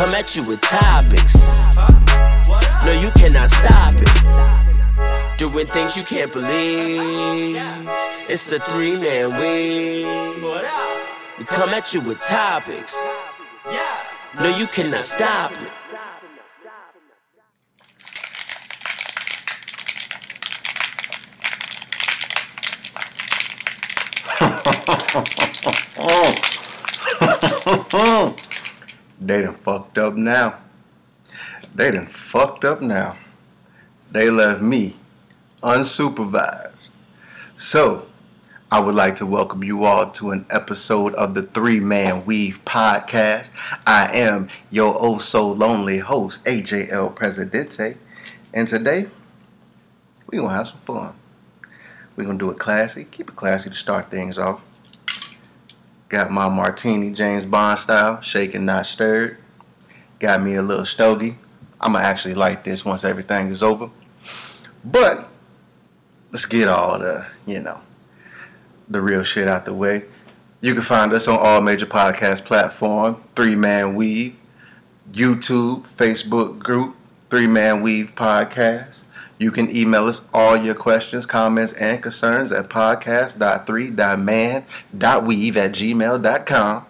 Come at you with topics. No, you cannot stop it. Doing things you can't believe. It's the three man weave. We come at you with topics. No, you cannot stop it. they done fucked up now. They done fucked up now. They left me unsupervised. So, I would like to welcome you all to an episode of the Three Man Weave podcast. I am your oh so lonely host, AJL Presidente, and today we're gonna have some fun. We're gonna do it classy, keep it classy to start things off. Got my martini James Bond style, shaken not stirred. Got me a little stogie. I'm gonna actually like this once everything is over. But let's get all the, you know, the real shit out the way. You can find us on all major podcast platforms, Three Man Weave, YouTube, Facebook group, Three Man Weave Podcast. You can email us all your questions, comments, and concerns at podcast.3.man.weave at gmail.com.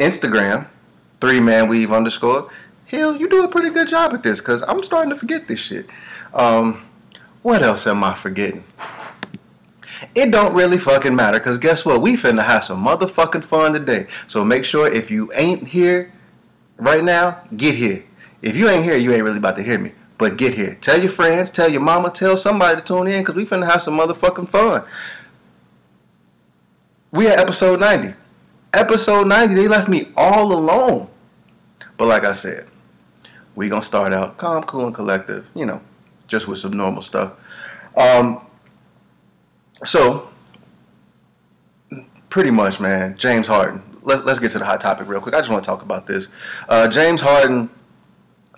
Instagram, 3manweave underscore. Hill, you do a pretty good job at this because I'm starting to forget this shit. Um, what else am I forgetting? It don't really fucking matter because guess what? We finna have some motherfucking fun today. So make sure if you ain't here right now, get here. If you ain't here, you ain't really about to hear me. But get here. Tell your friends, tell your mama, tell somebody to tune in because we finna have some motherfucking fun. We at episode 90. Episode 90, they left me all alone. But like I said, we gonna start out calm, cool, and collective, you know, just with some normal stuff. Um, so, pretty much, man, James Harden. Let's, let's get to the hot topic real quick. I just want to talk about this. Uh, James Harden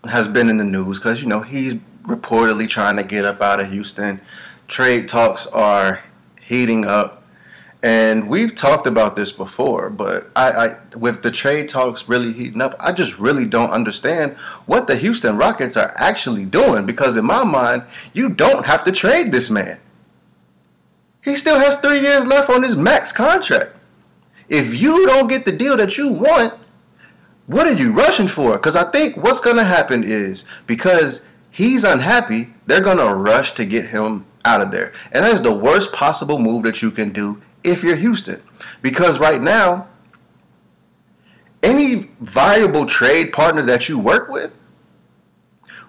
has been in the news because you know he's reportedly trying to get up out of Houston. Trade talks are heating up, and we've talked about this before. But I, I, with the trade talks really heating up, I just really don't understand what the Houston Rockets are actually doing. Because in my mind, you don't have to trade this man. He still has three years left on his max contract. If you don't get the deal that you want, what are you rushing for? Because I think what's going to happen is because he's unhappy, they're going to rush to get him out of there. And that is the worst possible move that you can do if you're Houston. Because right now, any viable trade partner that you work with,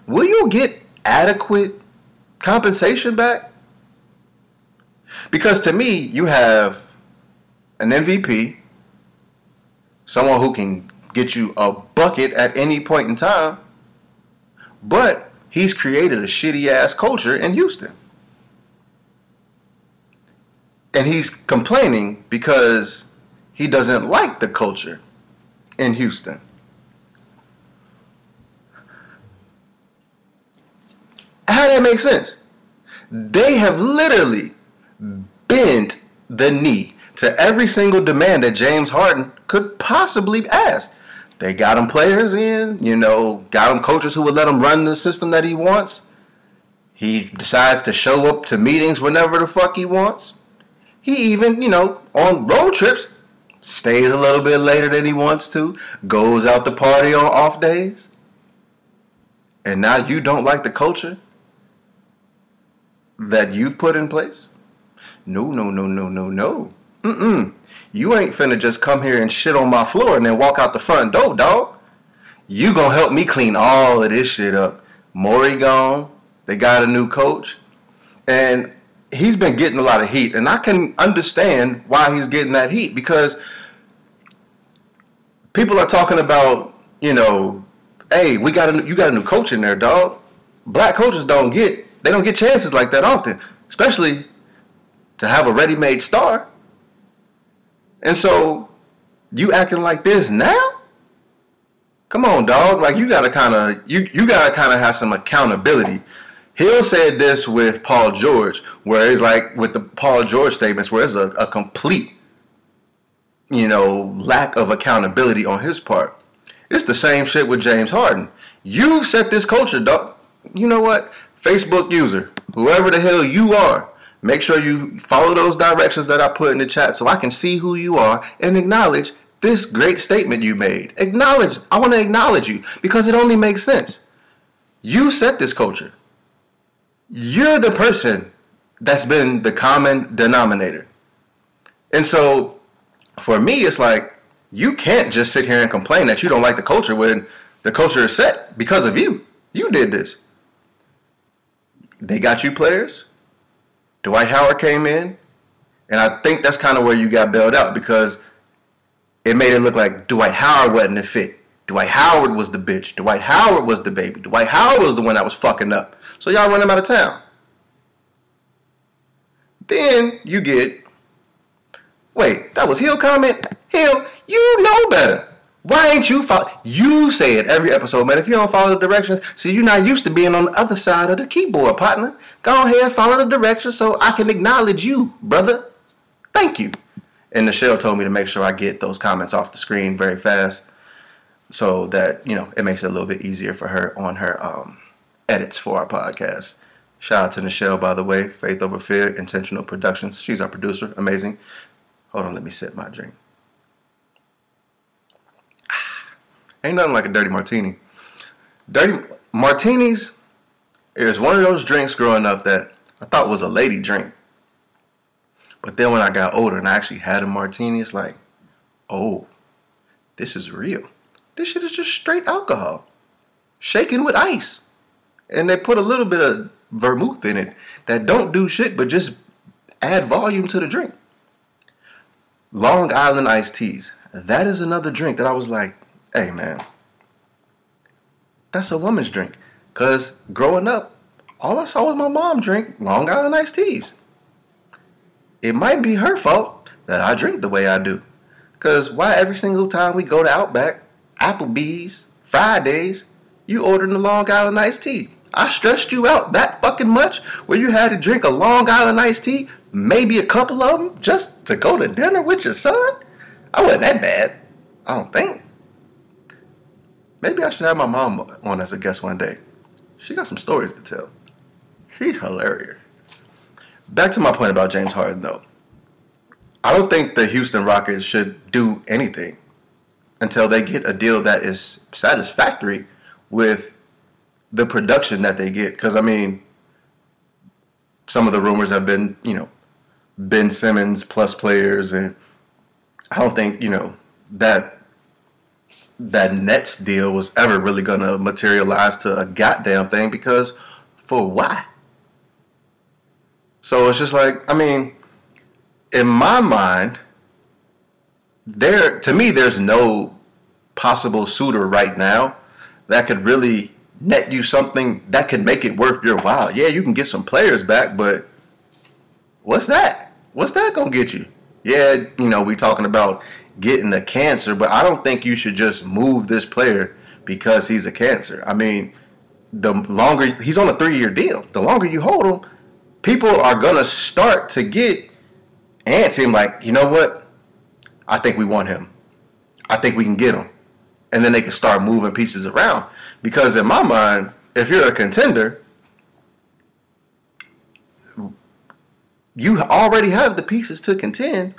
will you get adequate compensation back? Because to me, you have an MVP, someone who can get you a bucket at any point in time, but he's created a shitty ass culture in Houston. And he's complaining because he doesn't like the culture in Houston. How that make sense? They have literally bent the knee to every single demand that James Harden could possibly ask. They got him players in, you know, got him coaches who would let him run the system that he wants. He decides to show up to meetings whenever the fuck he wants. He even, you know, on road trips, stays a little bit later than he wants to, goes out to party on off days. And now you don't like the culture that you've put in place? No, no, no, no, no, no. Mm-mm. You ain't finna just come here and shit on my floor and then walk out the front door, dog. You gonna help me clean all of this shit up. Morey gone. They got a new coach. And he's been getting a lot of heat. And I can understand why he's getting that heat because people are talking about, you know, hey, we got a you got a new coach in there, dog. Black coaches don't get they don't get chances like that often, especially to have a ready-made star. And so, you acting like this now? Come on, dog. Like you gotta kind of you you gotta kind of have some accountability. Hill said this with Paul George, where it's like with the Paul George statements, where it's a, a complete, you know, lack of accountability on his part. It's the same shit with James Harden. You've set this culture, dog. You know what? Facebook user, whoever the hell you are, make sure you follow those directions that I put in the chat so I can see who you are and acknowledge this great statement you made. Acknowledge, I want to acknowledge you because it only makes sense. You set this culture. You're the person that's been the common denominator. And so for me, it's like, you can't just sit here and complain that you don't like the culture when the culture is set because of you. You did this. They got you players. Dwight Howard came in. And I think that's kind of where you got bailed out because it made it look like Dwight Howard wasn't a fit. Dwight Howard was the bitch. Dwight Howard was the baby. Dwight Howard was the one that was fucking up. So y'all run him out of town. Then you get, wait, that was Hill comment? Hill, you know better. Why ain't you follow? You say it every episode, man. If you don't follow the directions, see, you're not used to being on the other side of the keyboard, partner. Go ahead, follow the directions so I can acknowledge you, brother. Thank you. And Nichelle told me to make sure I get those comments off the screen very fast so that, you know, it makes it a little bit easier for her on her um, edits for our podcast. Shout out to Nichelle, by the way. Faith Over Fear, Intentional Productions. She's our producer. Amazing. Hold on, let me sip my drink. Ain't nothing like a dirty martini. Dirty martinis is one of those drinks growing up that I thought was a lady drink. But then when I got older and I actually had a martini, it's like, oh, this is real. This shit is just straight alcohol, shaken with ice. And they put a little bit of vermouth in it that don't do shit but just add volume to the drink. Long Island iced teas. That is another drink that I was like, hey man, that's a woman's drink. Cause growing up, all I saw was my mom drink Long Island iced teas it might be her fault that I drink the way I do. Cause why every single time we go to Outback, Applebee's, Fridays, you ordering the Long Island iced tea? I stressed you out that fucking much where you had to drink a Long Island iced tea, maybe a couple of them, just to go to dinner with your son? I wasn't that bad. I don't think. Maybe I should have my mom on as a guest one day. She got some stories to tell. She's hilarious back to my point about James Harden, though. I don't think the Houston Rockets should do anything until they get a deal that is satisfactory with the production that they get. Because, I mean, some of the rumors have been, you know, Ben Simmons plus players, and I don't think, you know, that that Nets deal was ever really going to materialize to a goddamn thing because for why? So it's just like, I mean, in my mind, there to me there's no possible suitor right now that could really net you something that could make it worth your while. Yeah, you can get some players back, but what's that? What's that gonna get you? Yeah, you know, we talking about getting a cancer, but I don't think you should just move this player because he's a cancer. I mean, the longer he's on a three year deal, the longer you hold him, people are gonna start to get antsy. I'm like, you know what? I think we want him. I think we can get him. And then they can start moving pieces around. Because in my mind, if you're a contender, you already have the pieces to contend.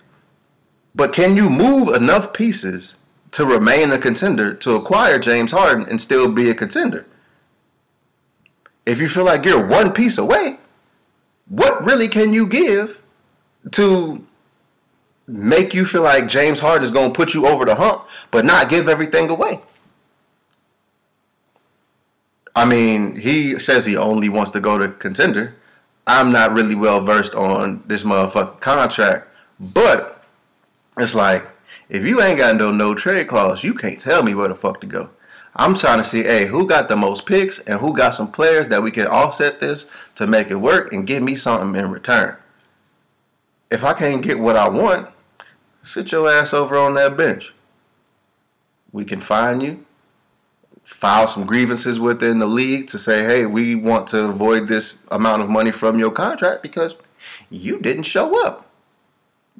But can you move enough pieces to remain a contender to acquire James Harden and still be a contender? If you feel like you're one piece away, what really can you give to make you feel like James Harden is going to put you over the hump, but not give everything away? I mean, he says he only wants to go to contender. I'm not really well versed on this motherfucking contract, but it's like If you ain't got no no trade clause, you can't tell me where the fuck to go. I'm trying to see, hey, who got the most picks and who got some players that we can offset this to make it work and give me something in return. If I can't get what I want, sit your ass over on that bench. We can find you, file some grievances within the league to say, hey, we want to avoid this amount of money from your contract because you didn't show up.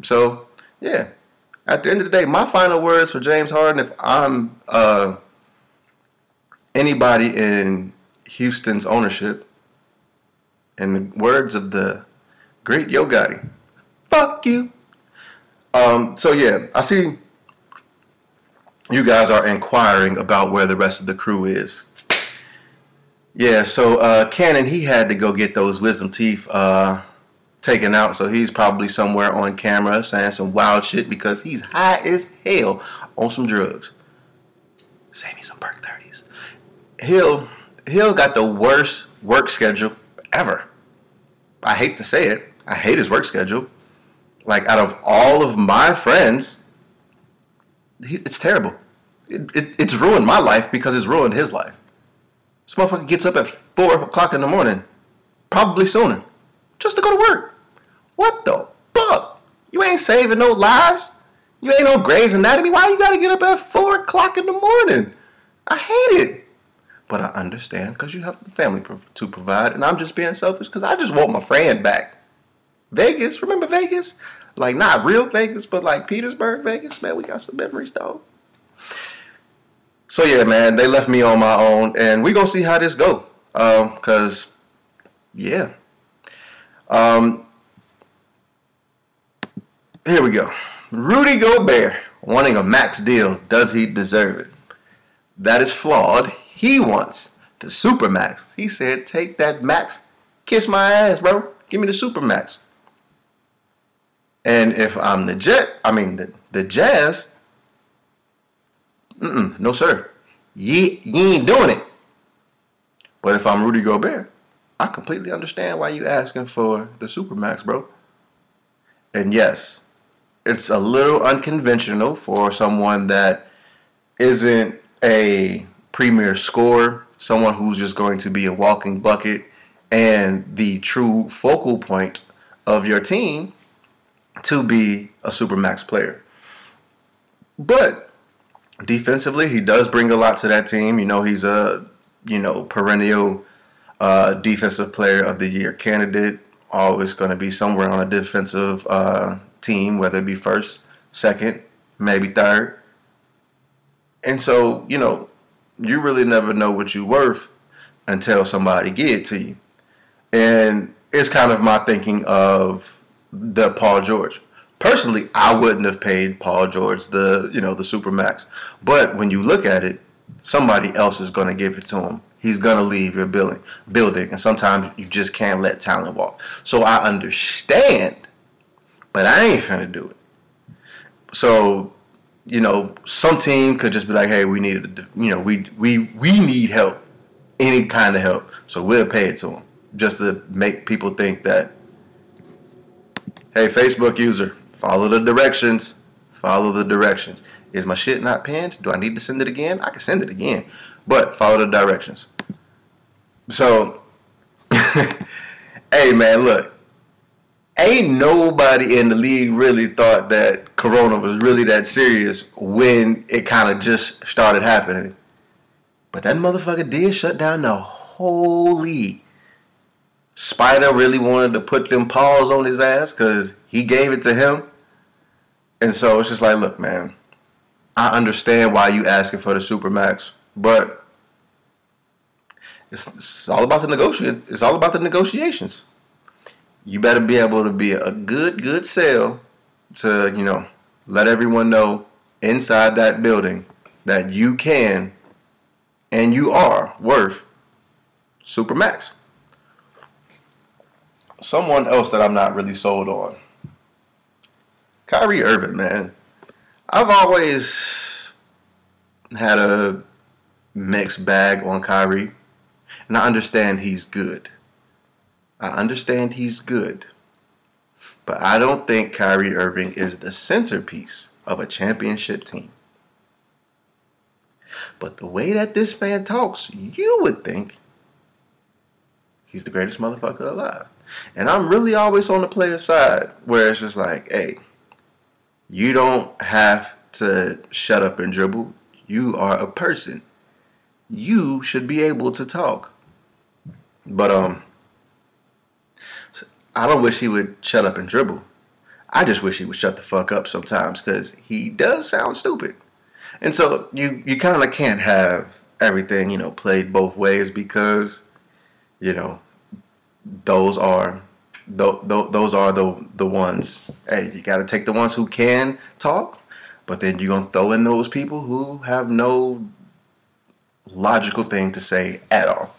So, yeah. At the end of the day, my final words for James Harden, if I'm uh, anybody in Houston's ownership, in the words of the great Yo Gotti, fuck you. Um, so yeah, I see you guys are inquiring about where the rest of the crew is. Yeah, so uh, Cannon, he had to go get those wisdom teeth uh, taken out, so he's probably somewhere on camera saying some wild shit because he's high as hell on some drugs. Save me some perk 30s. Hill, Hill got the worst work schedule ever. I hate to say it. I hate his work schedule. Like out of all of my friends, he, it's terrible. It, it, it's ruined my life because it's ruined his life. This motherfucker gets up at four o'clock in the morning, probably sooner, just to go to work. What the fuck? You ain't saving no lives. You ain't no Grey's Anatomy. Why you gotta get up at four o'clock in the morning? I hate it. But I understand because you have a family to provide, and I'm just being selfish because I just want my friend back. Vegas, remember Vegas? Like not real Vegas, but like Petersburg, Vegas. Man, we got some memories, though. So yeah, man, they left me on my own, and we gonna see how this go. Um, cause yeah. Um, here we go. Rudy Gobert wanting a max deal. Does he deserve it? That is flawed. He wants the super max. He said, "Take that max, kiss my ass, bro. Give me the super max." And if I'm the Jet, I mean the, the Jazz, no sir. Ye, ye ain't doing it. But if I'm Rudy Gobert, I completely understand why you asking for the Supermax, bro. And yes, it's a little unconventional for someone that isn't a premier scorer, someone who's just going to be a walking bucket and the true focal point of your team to be a supermax player. But defensively, he does bring a lot to that team. You know, he's a you know perennial uh, defensive player of the year candidate. Always going to be somewhere on a defensive uh, team, whether it be first, second, maybe third. And so, you know, you really never know what you're worth until somebody get it to you. And it's kind of my thinking of the Paul George. Personally, I wouldn't have paid Paul George the you know the super max. But when you look at it, somebody else is going to give it to him. He's to leave your building, building, and sometimes you just can't let talent walk. So I understand, but I ain't finna do it. So you know, some team could just be like, "Hey, we need, you know, we we we need help, any kind of help, so we'll pay it to them, just to make people think that Hey, Facebook user, follow the directions. Follow the directions. Is my shit not pinned? Do I need to send it again? I can send it again, but follow the directions. So, hey man, look, ain't nobody in the league really thought that Corona was really that serious when it kind of just started happening. But that motherfucker did shut down the whole league. Spider really wanted to put them paws on his ass because he gave it to him. And so it's just like, look, man, I understand why you asking for the supermax, but it's, it's all about the negotiate. It's all about the negotiations. You better be able to be a good, good sale to you know let everyone know inside that building that you can and you are worth supermax someone else that I'm not really sold on. Kyrie Irving, man. I've always had a mixed bag on Kyrie, and I understand he's good. I understand he's good. But I don't think Kyrie Irving is the centerpiece of a championship team. But the way that this man talks, you would think he's the greatest motherfucker alive. And I'm really always on the player side where it's just like, hey, you don't have to shut up and dribble. You are a person. You should be able to talk. But um I don't wish he would shut up and dribble. I just wish he would shut the fuck up sometimes because he does sound stupid. And so you you kind of can't have everything you know played both ways because you know those are th- th- those are the the ones. Hey, you got to take the ones who can talk, but then you're gonna throw in those people who have no logical thing to say at all.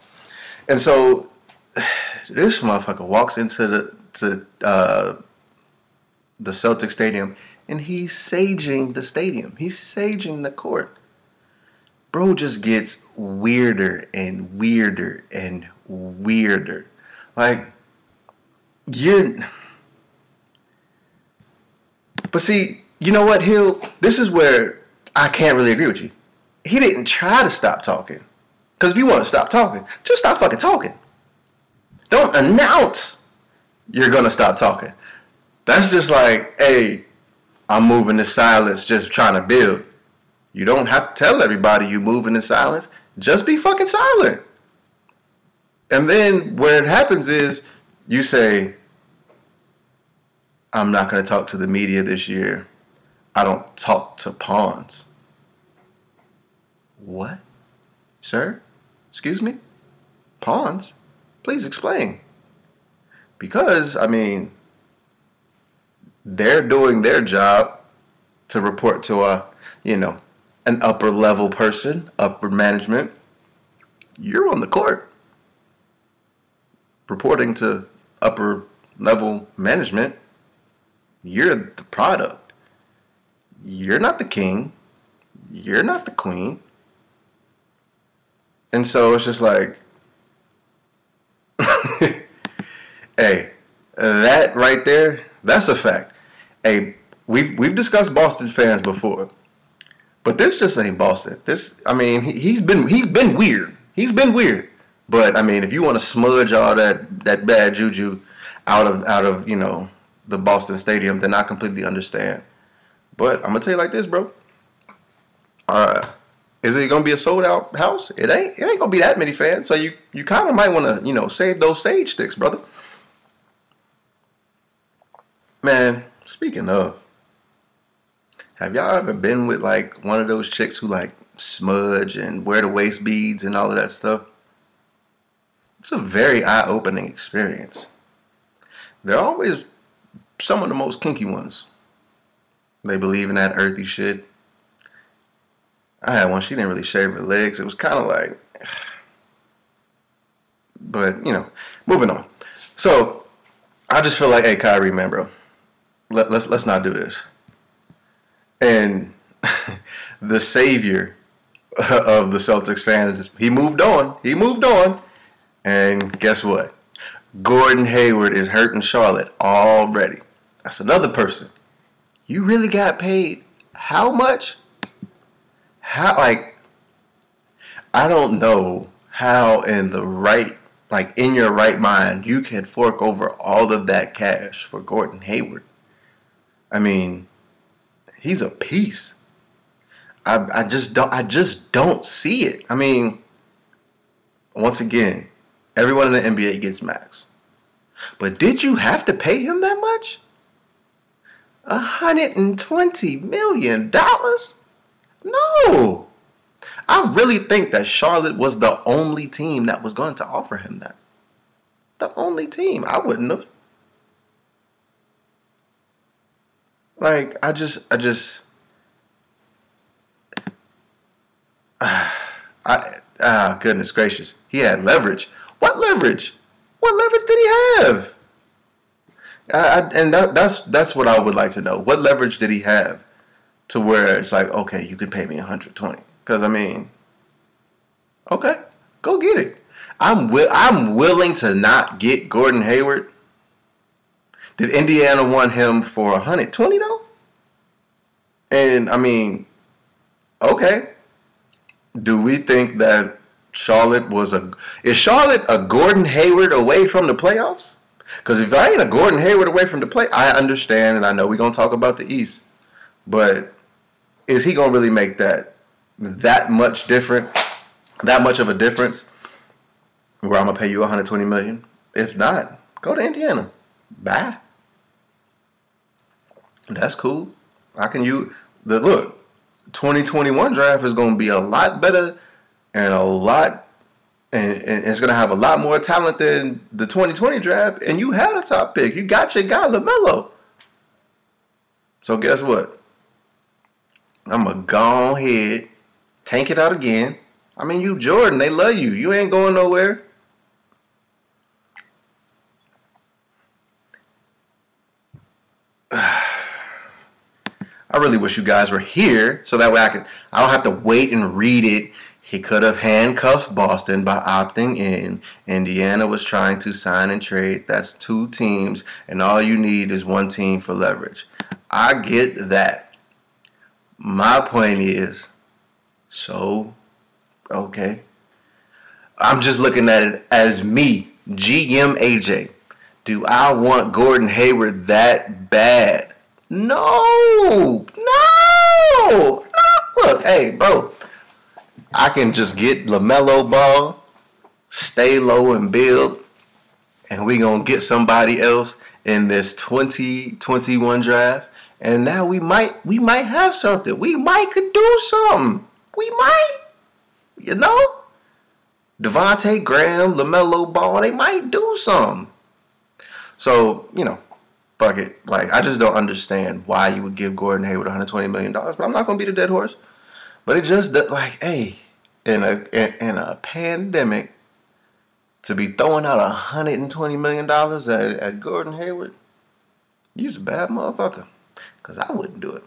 And so this motherfucker walks into the to uh, the Celtic Stadium and he's saging the stadium. He's saging the court. Bro just gets weirder and weirder and weirder. Like you're But see, you know what, Hill? This is where I can't really agree with you. He didn't try to stop talking. Because if you want to stop talking, just stop fucking talking. Don't announce you're going to stop talking. That's just like, hey, I'm moving to silence just trying to build. You don't have to tell everybody you're moving in silence. Just be fucking silent. And then where it happens is you say, I'm not going to talk to the media this year. I don't talk to pawns. What? Sir? Excuse me? Pawns? Please explain. Because, I mean, they're doing their job to report to a, you know, an upper level person, upper management. You're on the court reporting to upper level management. You're the product. You're not the king. You're not the queen. And so it's just like, hey, that right there, that's a fact. Hey, we've we've discussed Boston fans before, but this just ain't Boston. This, I mean, he, he's been he's been weird. He's been weird. But I mean, if you want to smudge all that that bad juju out of out of you know the Boston Stadium, then I completely understand. But I'm gonna tell you like this, bro. Uh, is it gonna be a sold out house? It ain't. It ain't gonna be that many fans. So you you kind of might want to you know save those sage sticks, brother. Man, speaking of, have y'all ever been with like one of those chicks who like smudge and wear the waist beads and all of that stuff? It's a very eye opening experience. They're always some of the most kinky ones. They believe in that earthy shit. I had one, she didn't really shave her legs. It was kind of like, but you know, moving on. So I just feel like, hey, Kyrie, man, bro, let, let's let's not do this. And the savior of the Celtics fans, he moved on. He moved on, and guess what? Gordon Hayward is hurting Charlotte already. That's another person. You really got paid how much? How like I don't know how in the right like in your right mind you can fork over all of that cash for Gordon Hayward. I mean, he's a piece. I I just don't I just don't see it. I mean, once again, everyone in the NBA gets max. But did you have to pay him that much? A $120 million? No. I really think that Charlotte was the only team that was going to offer him that. The only team. I wouldn't have. Like, I just, I just, I, ah, goodness gracious. He had leverage. What leverage? What leverage did he have? I, and that, that's that's what I would like to know. What leverage did he have to where it's like, okay, you can pay me 120? Because I mean, okay, go get it. I'm wi- I'm willing to not get Gordon Hayward. Did Indiana want him for 120 though? And I mean, okay. Do we think that Charlotte was a is Charlotte a Gordon Hayward away from the playoffs? Because if I ain't a Gordon Hayward away from the play, I understand and I know we're gonna talk about the East, but is he gonna really make that that much different, that much of a difference? Where I'm gonna pay you 120 million? If not, go to Indiana. Bye. That's cool. I can you the look. 2021 draft is to be a lot better and a lot and, and it's going to have a lot more talent than the 2020 draft and you had a top pick. You got your guy LaMelo. So guess what? I'm going to go ahead, tank it out again. I mean, you Jordan, they love you. You ain't going nowhere. I really wish you guys were here so that way I could I don't have to wait and read it. He could have handcuffed Boston by opting in. Indiana was trying to sign and trade. That's two teams, and all you need is one team for leverage. I get that. My point is, so okay. I'm just looking at it as me, GM AJ. Do I want Gordon Hayward that bad? No, no, no. Look, hey, bro, I can just get LaMelo Ball, stay low and build, and we gonna get somebody else in this 2021 draft. And now we might we might have something. We might could do something. We might, you know. Devonte Graham, LaMelo Ball, they might do something. So, you know, fuck it. Like I just don't understand why you would give Gordon Hayward 120 million dollars. But I'm not gonna be the dead horse. But it just like, hey, in a in, in a pandemic, to be throwing out 120 million dollars at, at Gordon Hayward, you's a bad motherfucker. Cause I wouldn't do it.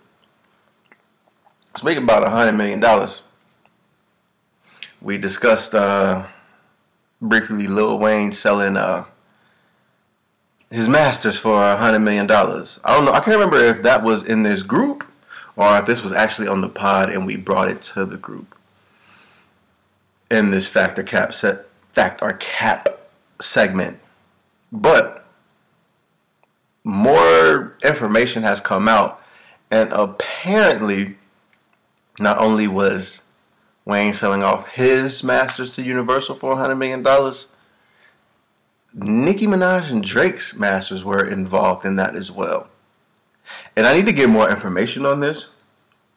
Speaking about 100 million dollars, we discussed uh, briefly Lil Wayne selling uh, his masters for a hundred million dollars. I don't know. I can't remember if that was in this group or if this was actually on the pod and we brought it to the group in this factor cap set fact or cap segment. But more information has come out and apparently not only was Wayne selling off his masters to Universal for $100 million, Nicki Minaj and Drake's masters were involved in that as well. And I need to get more information on this,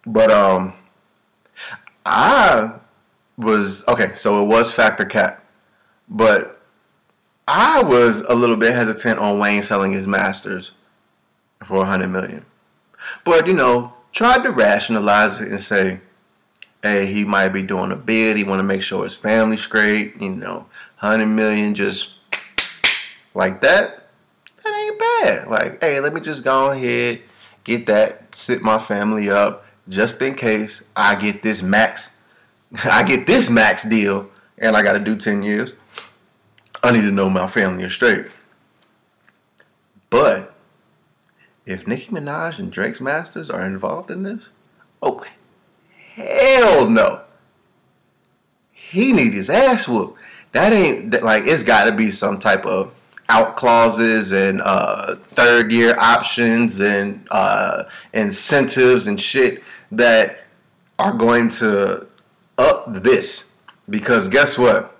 but um, I was okay. So it was fact or cap, but I was a little bit hesitant on Wayne selling his masters for a hundred million. But you know, tried to rationalize it and say, hey, he might be doing a bid. He want to make sure his family's straight. You know, hundred million just like that, that ain't bad. Like, hey, let me just go ahead, get that, sit my family up, just in case I get this max, I get this max deal, and I got to do 10 years. I need to know my family is straight. But if Nicki Minaj and Drake's Masters are involved in this, oh, hell no. He need his ass whooped. That ain't like it's got to be some type of out clauses and uh, third year options and uh, incentives and shit that are going to up this because guess what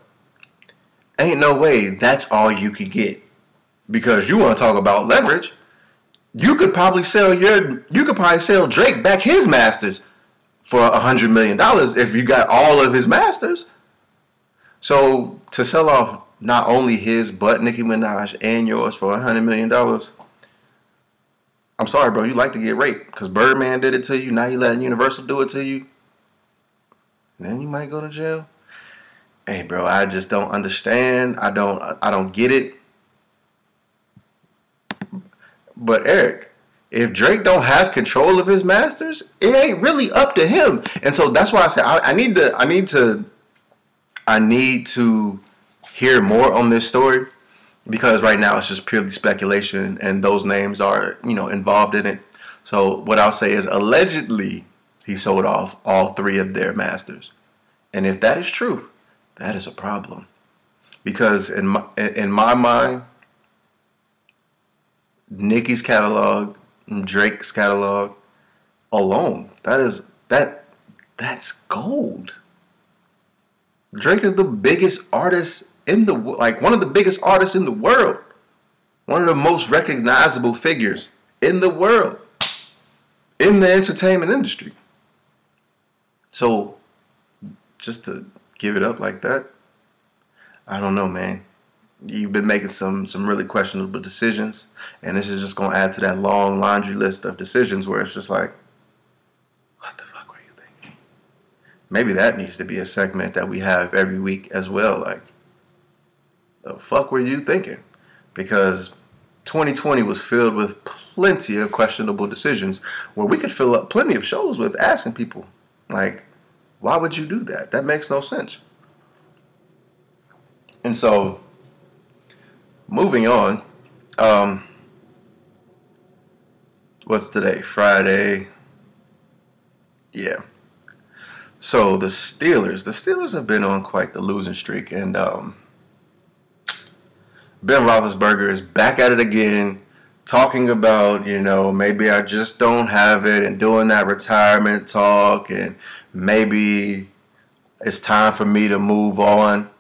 ain't no way that's all you could get because you want to talk about leverage you could probably sell your you could probably sell drake back his masters for a hundred million dollars if you got all of his masters so to sell off not only his but Nicki Minaj and yours for a hundred million dollars. I'm sorry, bro. You like to get raped because Birdman did it to you. Now you letting Universal do it to you. Then you might go to jail. Hey, bro. I just don't understand. I don't. I don't get it. But Eric, if Drake don't have control of his masters, it ain't really up to him. And so that's why I say I, I need to. I need to. I need to hear more on this story because right now it's just purely speculation and those names are you know involved in it So what I'll say is allegedly he sold off all three of their masters. And if that is true, that is a problem. Because in my, in my mind, Nicki's catalog, Drake's catalog alone, that is that that's gold. Drake is the biggest artist in the like one of the biggest artists in the world. One of the most recognizable figures in the world in the entertainment industry. So just to give it up like that, I don't know, man. You've been making some some really questionable decisions, and this is just gonna add to that long laundry list of decisions where it's just like, what the fuck were you thinking? Maybe that needs to be a segment that we have every week as well. Like, the fuck were you thinking? Because 2020 was filled with plenty of questionable decisions where we could fill up plenty of shows with asking people, like, why would you do that? That makes no sense. And so, moving on, um, what's today? Friday. Yeah. So the Steelers, the Steelers have been on quite the losing streak, and um, Ben Roethlisberger is back at it again, talking about you know maybe I just don't have it, and doing that retirement talk, and maybe it's time for me to move on.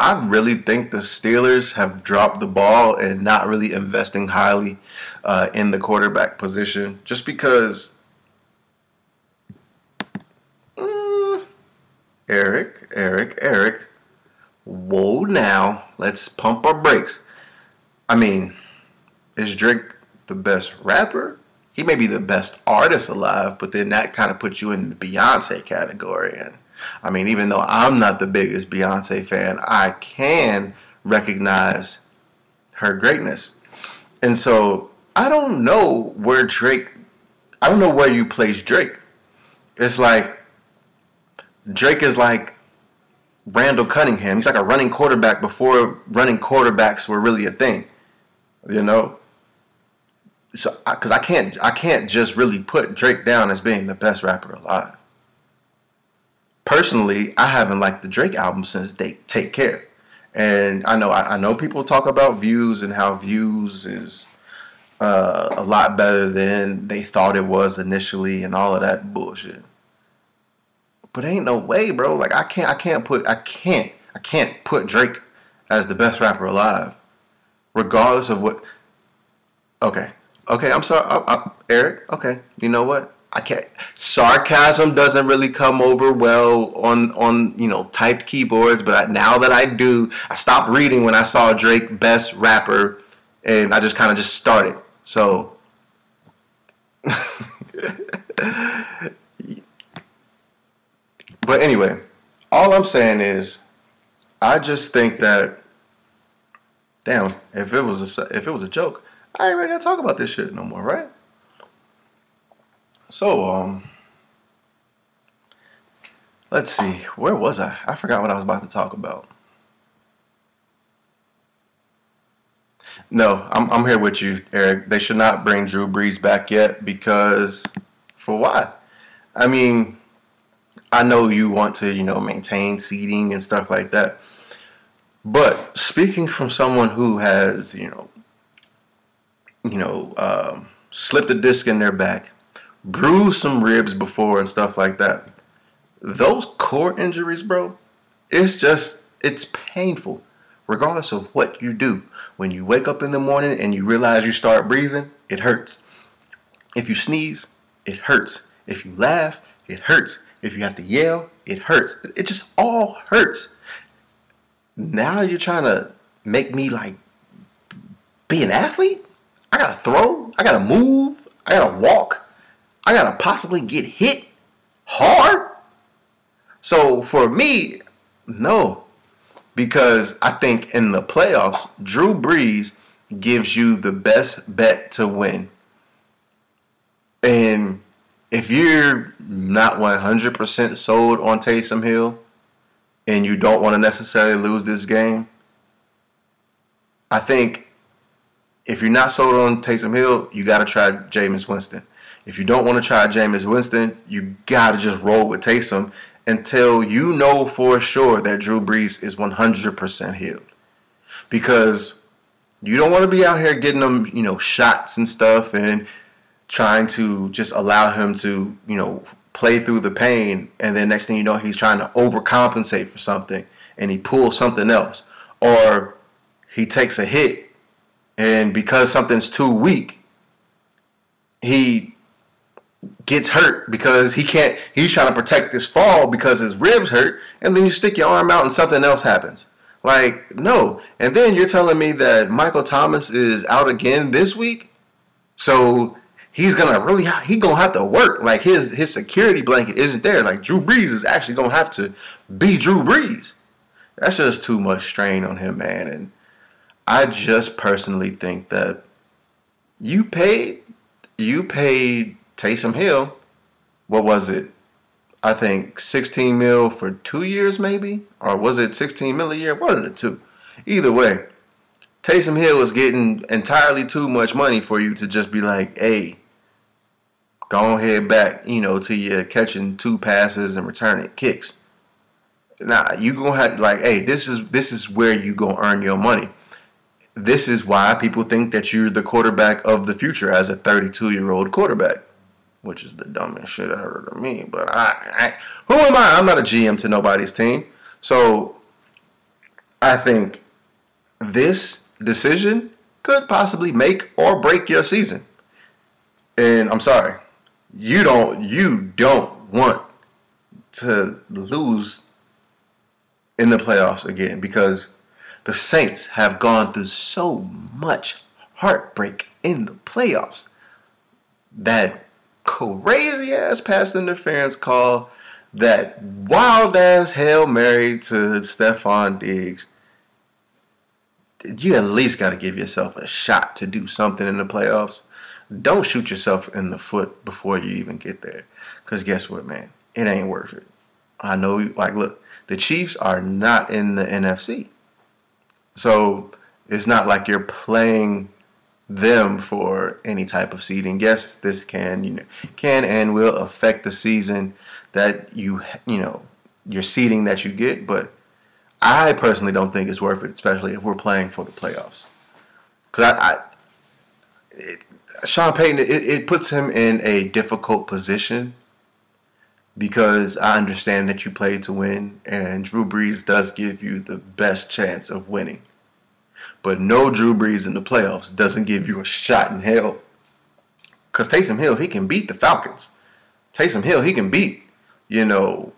I really think the Steelers have dropped the ball and not really investing highly uh, in the quarterback position just because mm, Eric, Eric, Eric, whoa now, let's pump our brakes. I mean, is Drake the best rapper? He may be the best artist alive, but then that kind of puts you in the Beyonce category. And I mean, even though I'm not the biggest Beyonce fan, I can recognize her greatness. And so I don't know where Drake, I don't know where you place Drake. It's like Drake is like Randall Cunningham. He's like a running quarterback before running quarterbacks were really a thing. You know? So, because I, I can't, I can't just really put Drake down as being the best rapper alive personally, I haven't liked the Drake album since they Take Care. And I know I, I know people talk about views and how views is uh, a lot better than they thought it was initially and all of that bullshit. But ain't no way, bro. Like I can't I can't put I can't I can't put Drake as the best rapper alive, regardless of what. Okay. I'm sorry, I, I, Eric. Okay, you know what? I can't. Sarcasm doesn't really come over well on on you know typed keyboards, but I, now that I do, I stopped reading when I saw Drake best rapper, and I just kind of just started. So. but anyway, all I'm saying is, I just think that, damn, if it was a if it was a joke, I ain't really gonna talk about this shit no more, right? So, um, let's see, where was I? I forgot what I was about to talk about. No, I'm, I'm here with you, Eric. They should not bring Drew Brees back yet because, for why? I mean, I know you want to, you know, maintain seating and stuff like that. But speaking from someone who has, you know, you know, um, slipped a disc in their back, bruised some ribs before and stuff like that. Those core injuries, bro, it's just it's painful. Regardless of what you do, when you wake up in the morning and you realize you start breathing, it hurts. If you sneeze, it hurts. If you laugh, it hurts. If you have to yell, it hurts. It just all hurts. Now you're trying to make me like be an athlete? I gotta throw, I gotta move, I gotta walk. I gotta possibly get hit hard. So for me, no, because I think in the playoffs, Drew Brees gives you the best bet to win. And if you're not 100% sold on Taysom Hill and you don't want to necessarily lose this game, I think if you're not sold on Taysom Hill, you got to try Jameis Winston. If you don't want to try Jameis Winston, you got to just roll with Taysom until you know for sure that Drew Brees is 100% healed. Because you don't want to be out here getting them, you know, shots and stuff and trying to just allow him to, you know, play through the pain and then next thing you know he's trying to overcompensate for something and he pulls something else or he takes a hit and because something's too weak he gets hurt because he can't he's trying to protect this fall because his ribs hurt and then you stick your arm out and something else happens. Like no. And then you're telling me that michael thomas is out again this week? So he's gonna really he gonna have to work. Like his his security blanket isn't there. Like drew brees is actually gonna have to be drew brees. That's just too much strain on him man. And i just personally think that you paid you paid Taysom Hill, what was it? I think 16 mil for two years, maybe? Or was it 16 mil a year? One of the two. Either way, Taysom Hill was getting entirely too much money for you to just be like, hey, go ahead back, you know, to you catching two passes and returning kicks. Now you gonna have like, hey, this is this is where you gonna earn your money. This is why people think that you're the quarterback of the future as a 32 year old quarterback which is the dumbest shit I heard of me. But I, I, who am I? I'm not a GM to nobody's team. So I think this decision could possibly make or break your season. And I'm sorry, you don't you don't want to lose in the playoffs again because the Saints have gone through so much heartbreak in the playoffs that crazy ass pass interference call, that wild ass Hail Mary to Stefon Diggs. You at least got to give yourself a shot to do something in the playoffs. Don't shoot yourself in the foot before you even get there. Because guess what, man? It ain't worth it. I know, like, look, the Chiefs are not in the NFC. So it's not like you're playing them for any type of seeding. Yes, this can you know can and will affect the season that you you know your seeding that you get, but I personally don't think it's worth it, especially if we're playing for the playoffs. Because I, I it, Sean Payton, it, it puts him in a difficult position because I understand that you play to win, and Drew Brees does give you the best chance of winning. But no Drew Brees in the playoffs doesn't give you a shot in hell. Because Taysom Hill, he can beat the Falcons. Taysom Hill, he can beat, you know,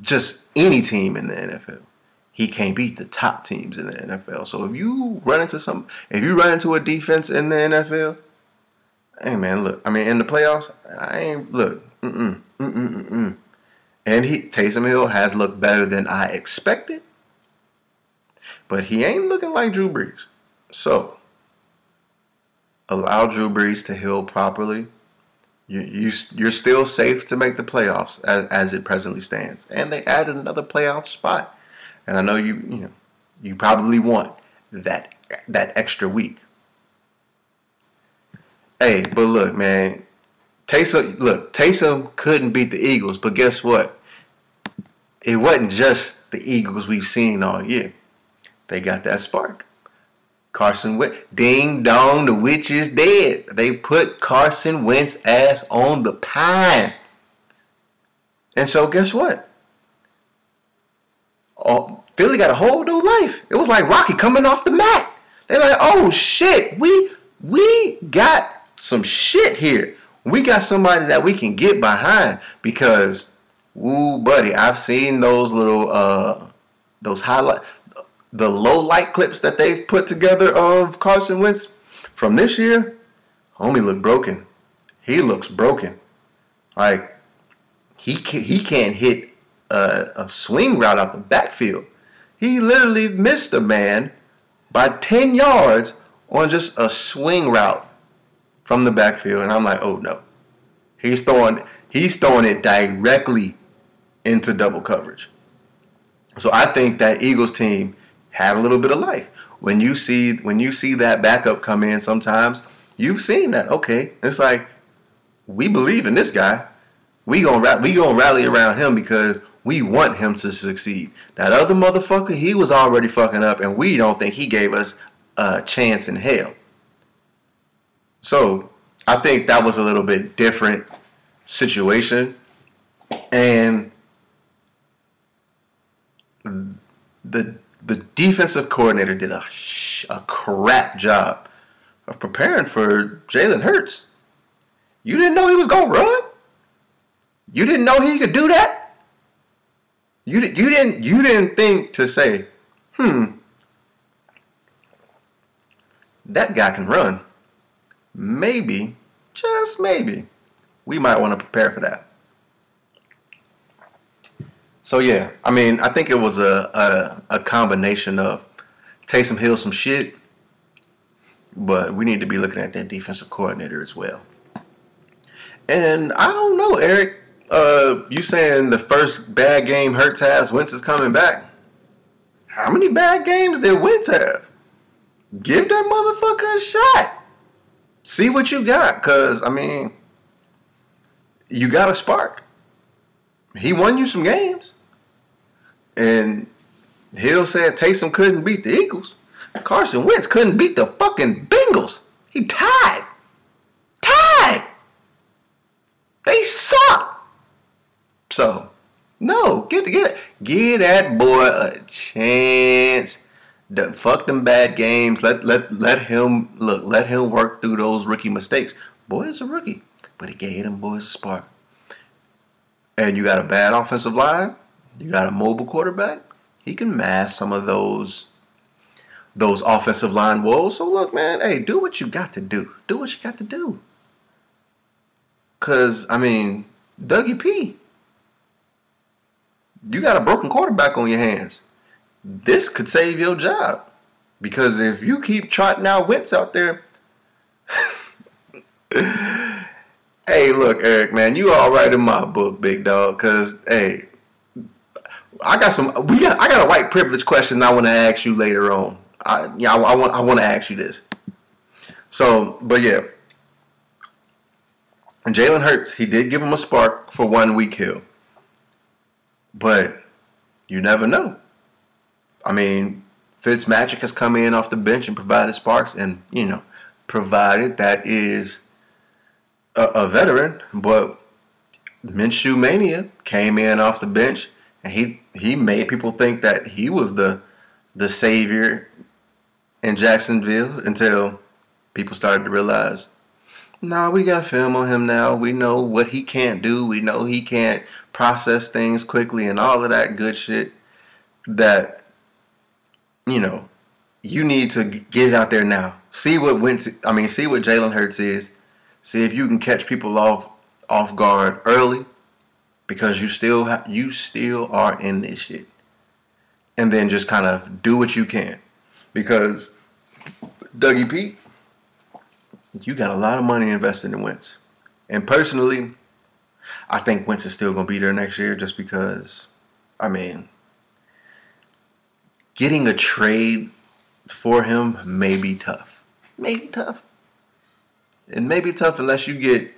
just any team in the NFL. He can't beat the top teams in the NFL. So if you run into some, if you run into a defense in the NFL, hey man, look, I mean in the playoffs, I ain't look, mm mm mm mm mm. And he Taysom Hill has looked better than I expected. But he ain't looking like Drew Brees. So, allow Drew Brees to heal properly. You, you, you're still safe to make the playoffs as, as it presently stands. And they added another playoff spot. And I know you, you know, you probably want that that extra week. Hey, but look, man, Taysom, look, Taysom couldn't beat the Eagles, but guess what? It wasn't just the Eagles we've seen all year. They got that spark. Carson Wentz, ding dong, the witch is dead. They put Carson Wentz ass on the pine. And so guess what? Oh, Philly got a whole new life. It was like Rocky coming off the mat. They're like, oh shit, we we got some shit here. We got somebody that we can get behind because, ooh, buddy, I've seen those little uh those highlight the low light clips that they've put together of Carson Wentz from this year, homie look broken. He looks broken. Like he can, he can't hit a, a swing route out the backfield. He literally missed a man by 10 yards on just a swing route from the backfield. And I'm like, oh no. He's throwing he's throwing it directly into double coverage. So I think that Eagles team had a little bit of life. when you see when you see that backup come in, sometimes you've seen that. Okay, it's like we believe in this guy. We gonna we gonna rally around him because we want him to succeed. That other motherfucker, he was already fucking up, and we don't think he gave us a chance in hell. So I think that was a little bit different situation, and the the defensive coordinator did a a crap job of preparing for Jalen Hurts. You didn't know he was gonna run. You didn't know he could do that. You you didn't you didn't think to say, hmm, that guy can run. Maybe, just maybe, we might want to prepare for that. So yeah, I mean, I think it was a a, a combination of Taysom Hill some shit, but we need to be looking at that defensive coordinator as well. And I don't know, Eric. Uh, you saying the first bad game Hurts has, Wentz is coming back. How many bad games did Wentz have? Give that motherfucker a shot. See what you got, cause I mean, you got a spark. He won you some games. And Hill said Taysom couldn't beat the Eagles. Carson Wentz couldn't beat the fucking Bengals. He tied. Tied. They suck. So, no, get get get that boy a chance. Fuck them bad games. Let let let him look. Let him work through those rookie mistakes. Boy is a rookie, but he gave them boys a spark. And you got a bad offensive line. You got a mobile quarterback. He can mask some of those those offensive line woes. So look, man, hey, do what you got to do. Do what you got to do. Cause I mean, Dougie P, you got a broken quarterback on your hands. This could save your job. Because if you keep trotting out Wentz out there, hey, look, Eric, man, you all right in my book, big dog. Cause hey, I got some. We got. I got a white privilege question I want to ask you later on. I, yeah, I, I want. I want to ask you this. So, but yeah, Jalen Hurts, he did give him a spark for one week Hill, but you never know. I mean, Fitz Magic has come in off the bench and provided sparks, and you know, provided that is a, a veteran, but Minshew Mania came in off the bench and he he made people think that he was the the savior in Jacksonville until people started to realize, nah, we got film on him now. We know what he can't do. We know he can't process things quickly and all of that good shit. That you know, you need to get it out there now. See what Wentz. I mean, see what Jalen Hurts is. See if you can catch people off off guard early because you still ha- you still are in this shit. And then just kind of do what you can because Dougie P, you got a lot of money invested in Wentz. And personally, I think Wentz is still going to be there next year just because, I mean, getting a trade for him may be tough. May be tough. It may be tough unless you get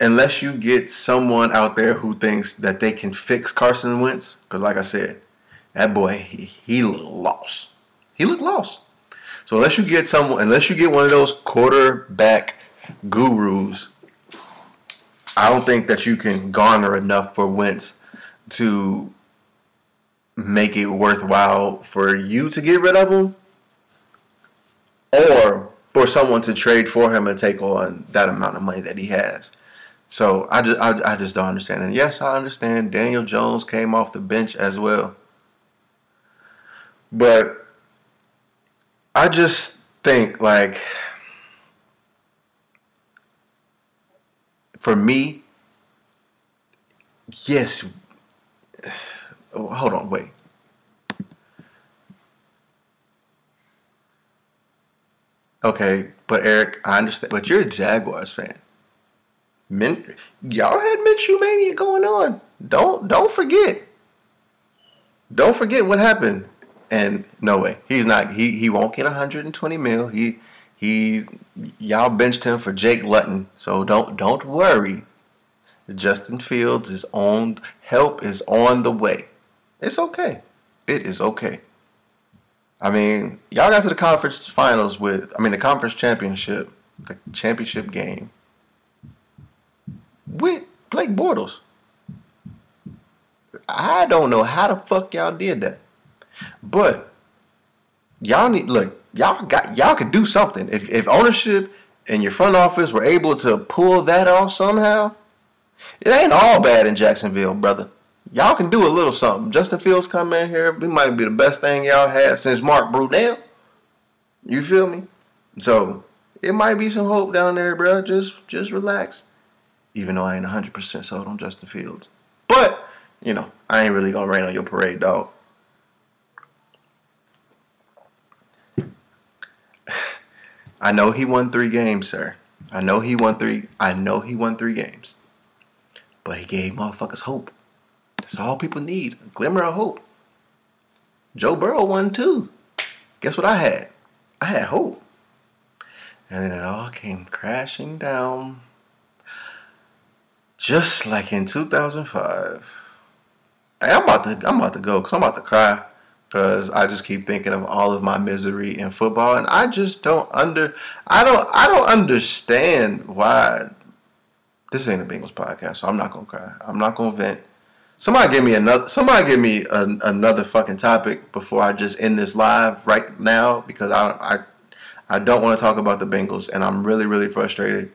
unless you get someone out there who thinks that they can fix Carson Wentz, because like I said, that boy he, he lost. He looked lost. So unless you get someone, unless you get one of those quarterback gurus, I don't think that you can garner enough for Wentz to make it worthwhile for you to get rid of him, or for someone to trade for him and take on that amount of money that he has. So I just I, I just don't understand. And yes, I understand Daniel Jones came off the bench as well. But I just think like for me, yes. Oh, hold on, wait. Okay, but Eric, I understand. But you're a Jaguars fan. Min, y'all had Minshew mania going on. Don't don't forget. Don't forget what happened And no way, he's not. He he won't get 120 mil. He he y'all benched him for Jake Luton, so don't don't worry. Justin Fields is on help is on the way. It's okay. It is okay. I mean, y'all got to the conference finals with I mean the conference championship, the championship game with Blake Bortles. I don't know how the fuck y'all did that. But y'all need look, y'all got y'all could do something. If if ownership and your front office were able to pull that off somehow, it ain't all bad in Jacksonville, brother. Y'all can do a little something. Justin Fields come in here, we might be the best thing y'all had since Mark Brunell. You feel me? So it might be some hope down there, bro. Just just relax. Even though I ain't 100% sold on Justin Fields. But, you know, I ain't really gonna rain on your parade, dog. I know he won three games, sir. I know he won three. I know he won three games. But he gave motherfuckers hope. That's all people need. A glimmer of hope. Joe Burrow won too. Guess what I had? I had hope. And then it all came crashing down. Just like in 2005. Hey, I'm about to I'm about to go because I'm about to cry because I just keep thinking of all of my misery in football, and I just don't under I don't I don't understand why this ain't a Bengals podcast, so I'm not gonna cry. I'm not gonna vent. Somebody give me another. Somebody give me a, another fucking topic before I just end this live right now because I I I don't want to talk about the Bengals, and I'm really really frustrated,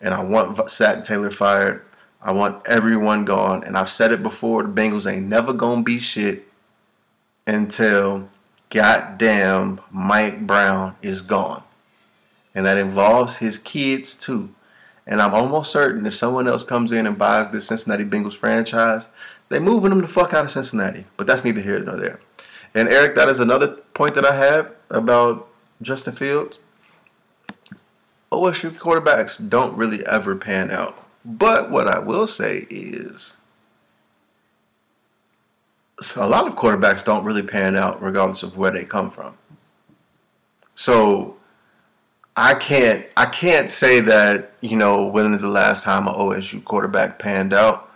and I want Zac Taylor fired. I want everyone gone, and I've said it before. The Bengals ain't never gonna be shit until goddamn Mike Brown is gone. And that involves his kids too. And I'm almost certain if someone else comes in and buys this Cincinnati Bengals franchise, they're moving them the fuck out of Cincinnati. But that's neither here nor there. And Eric, that is another point that I have about Justin Fields. OSU quarterbacks don't really ever pan out. But what I will say is so a lot of quarterbacks don't really pan out regardless of where they come from. So I can't I can't say that you know when is the last time an OSU quarterback panned out,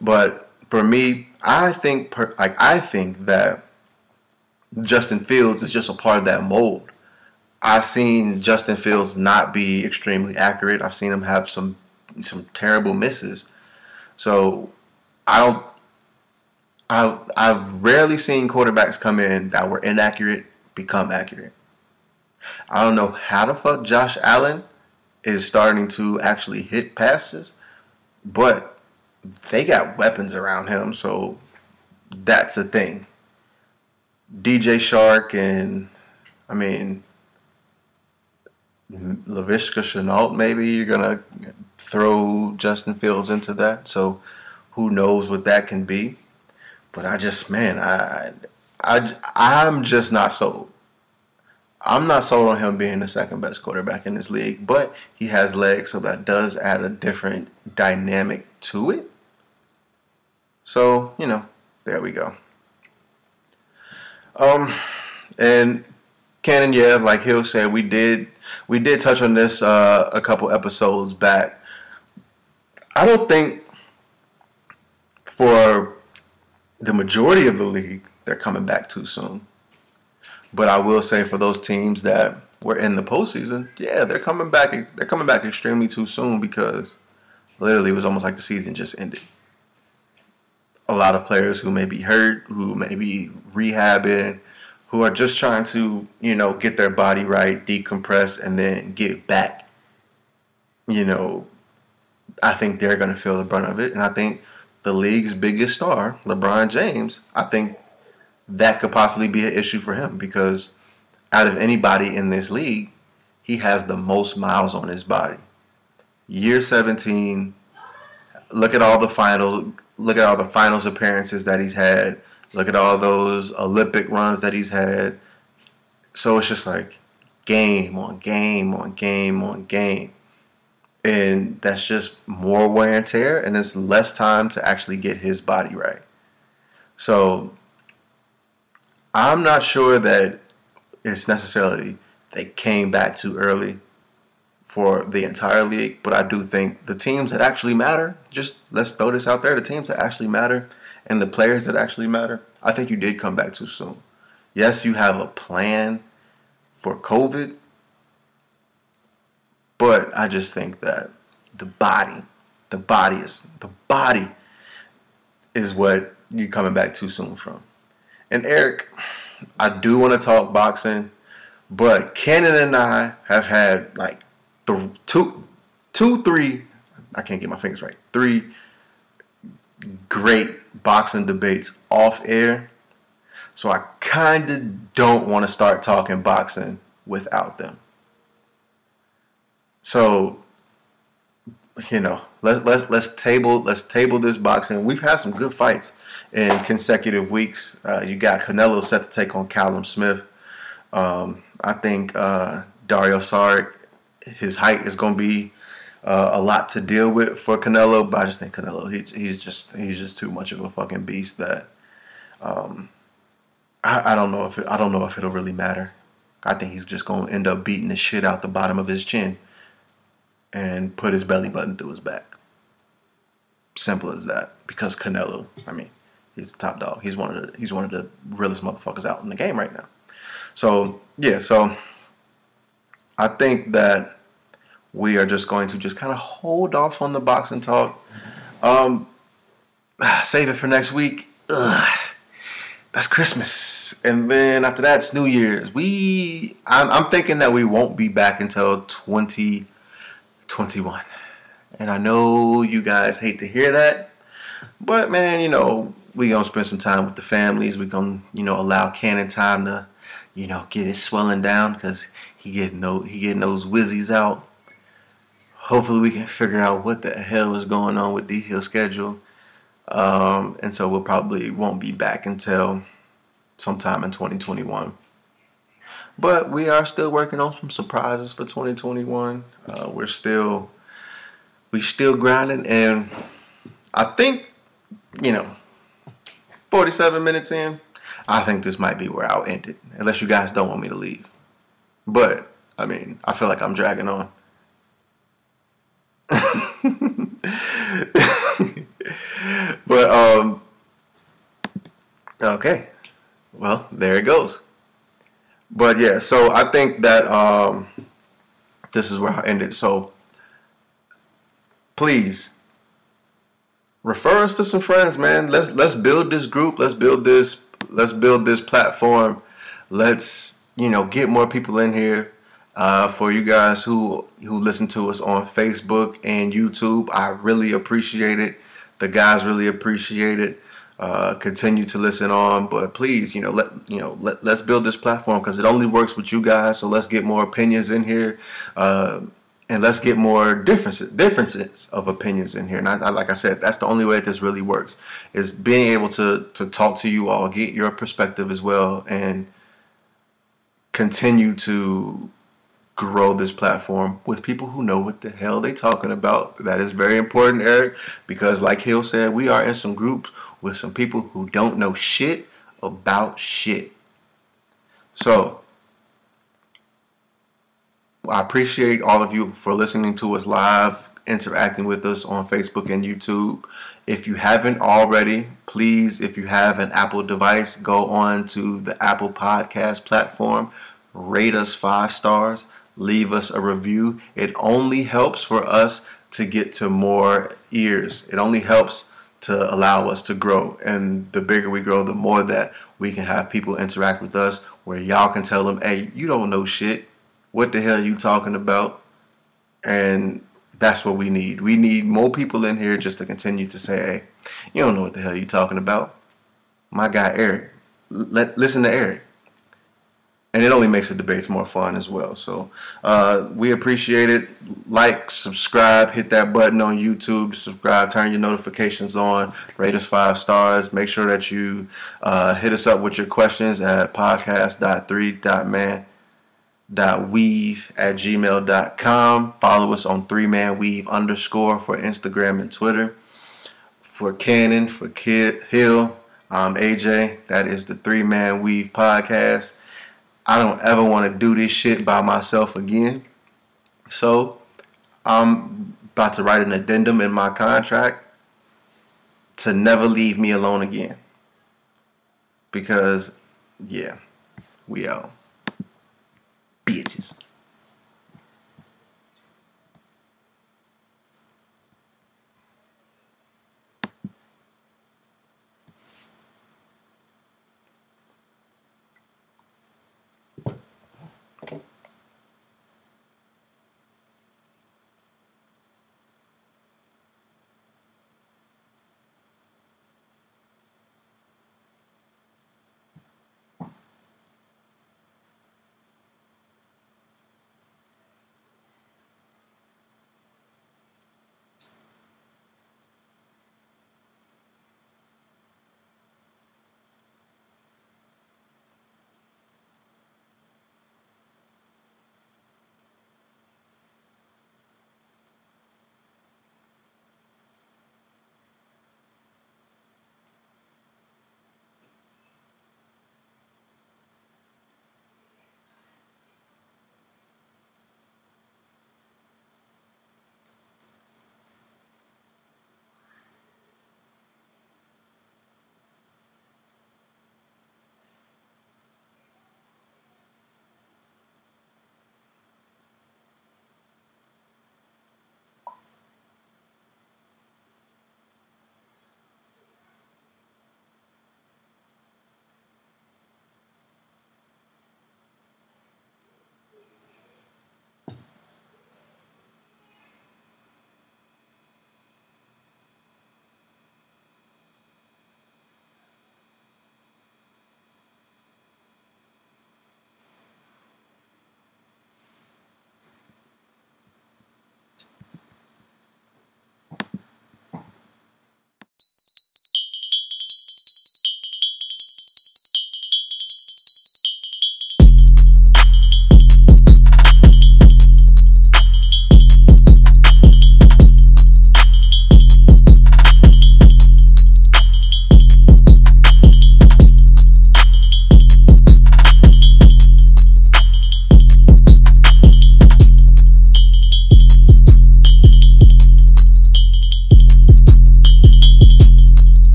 but for me, I think per, like I think that Justin Fields is just a part of that mold. I've seen Justin Fields not be extremely accurate. I've seen him have some some terrible misses. So I don't I I've rarely seen quarterbacks come in that were inaccurate become accurate. I don't know how the fuck Josh Allen is starting to actually hit passes, but they got weapons around him, so that's a thing. DJ Chark and I mean Laviska Shenault, maybe you're gonna throw Justin Fields into that. So who knows what that can be? But I just, man, I, I, I'm just not sold. I'm not sold on him being the second best quarterback in this league, but he has legs, so that does add a different dynamic to it. So, you know, there we go. Um, and Cannon, yeah, like Hill said, we did we did touch on this uh, a couple episodes back. I don't think for the majority of the league, they're coming back too soon. But I will say for those teams that were in the postseason, yeah, they're coming back. They're coming back extremely too soon because literally it was almost like the season just ended. A lot of players who may be hurt, who may be rehabbing, who are just trying to, you know, get their body right, decompress, and then get back. You know, I think they're going to feel the brunt of it. And I think the league's biggest star, LeBron James, I think that could possibly be an issue for him because out of anybody in this league, he has the most miles on his body. Year 17, look at all the final look at all the finals appearances that he's had. Look at all those Olympic runs that he's had. So it's just like game on game on game on game and that's just more wear and tear and it's less time to actually get his body right so I'm not sure that it's necessarily they came back too early for the entire league, but I do think the teams that actually matter, just let's throw this out there, the teams that actually matter and the players that actually matter, I think you did come back too soon. Yes, you have a plan for COVID, but I just think that the body, the body is the body is what you're coming back too soon from. And Eric, I do want to talk boxing, but Cannon and I have had like the two, two, three. I can't get my fingers right. Three great boxing debates off air. So I kind of don't want to start talking boxing without them. So, you know, let's let's let's table let's table this boxing. We've had some good fights in consecutive weeks. Uh, you got Canelo set to take on Callum Smith. Um, I think uh, Dario Saric, his height is going to be uh, a lot to deal with for Canelo, but I just think Canelo he, he's just he's just too much of a fucking beast that um, I, I don't know if it, I don't know if it'll really matter. I think he's just going to end up beating the shit out the bottom of his chin and put his belly button through his back. Simple as that. Because Canelo, I mean, he's the top dog. He's one of the he's one of the realest motherfuckers out in the game right now. So yeah, so I think that we are just going to just kind of hold off on the boxing talk. Um, save it for next week. Ugh, that's Christmas, and then after that, it's New Year's. We, I'm, I'm thinking that we won't be back until 2021, and I know you guys hate to hear that, but man, you know we gonna spend some time with the families. We gonna, you know, allow Cannon time to, you know, get his swelling down because he getting no, he getting those whizzies out hopefully we can figure out what the hell is going on with D Hill schedule. Um, and so we'll probably won't be back until sometime in 2021. But we are still working on some surprises for 2021. Uh, we're still we still grinding, and I think you know 47 minutes in, I think this might be where I'll end it, unless you guys don't want me to leave. But I mean, I feel like I'm dragging on. but um okay. Well, there it goes. But yeah, so I think that um this is where I ended. So please refer us to some friends, man. Let's let's build this group. Let's build this let's build this platform. Let's, you know, get more people in here. Uh, for you guys who who listen to us on Facebook and YouTube, I really appreciate it. The guys really appreciate it. Uh, continue to listen on, but please, you know, let you know, let let's build this platform because it only works with you guys. So let's get more opinions in here, uh, and let's get more differences differences of opinions in here. And I, I, like I said, that's the only way that this really works is being able to to talk to you all, get your perspective as well, and continue to grow this platform with people who know what the hell they talking about. That is very important, Eric, because like Hill said, we are in some groups with some people who don't know shit about shit. So I appreciate all of you for listening to us live, interacting with us on Facebook and YouTube. If you haven't already, please, if you have an Apple device, go on to the Apple Podcast platform, rate us five stars leave us a review. It only helps for us to get to more ears. It only helps to allow us to grow. And the bigger we grow, the more that we can have people interact with us where y'all can tell them, hey, you don't know shit. What the hell are you talking about? And that's what we need. We need more people in here just to continue to say, hey, you don't know what the hell you're talking about. My guy Eric. Let listen to Eric and it only makes the debates more fun as well. So uh, we appreciate it. Like, subscribe, hit that button on YouTube. Subscribe, turn your notifications on, rate us five stars. Make sure that you uh, hit us up with your questions at podcast.3.man.weave at gmail.com. Follow us on 3manweave underscore for Instagram and Twitter. For Cannon, for Kid Hill, I'm AJ. That is the Three Man Weave podcast. I don't ever want to do this shit by myself again. So I'm about to write an addendum in my contract to never leave me alone again. Because, yeah, we are Bitches.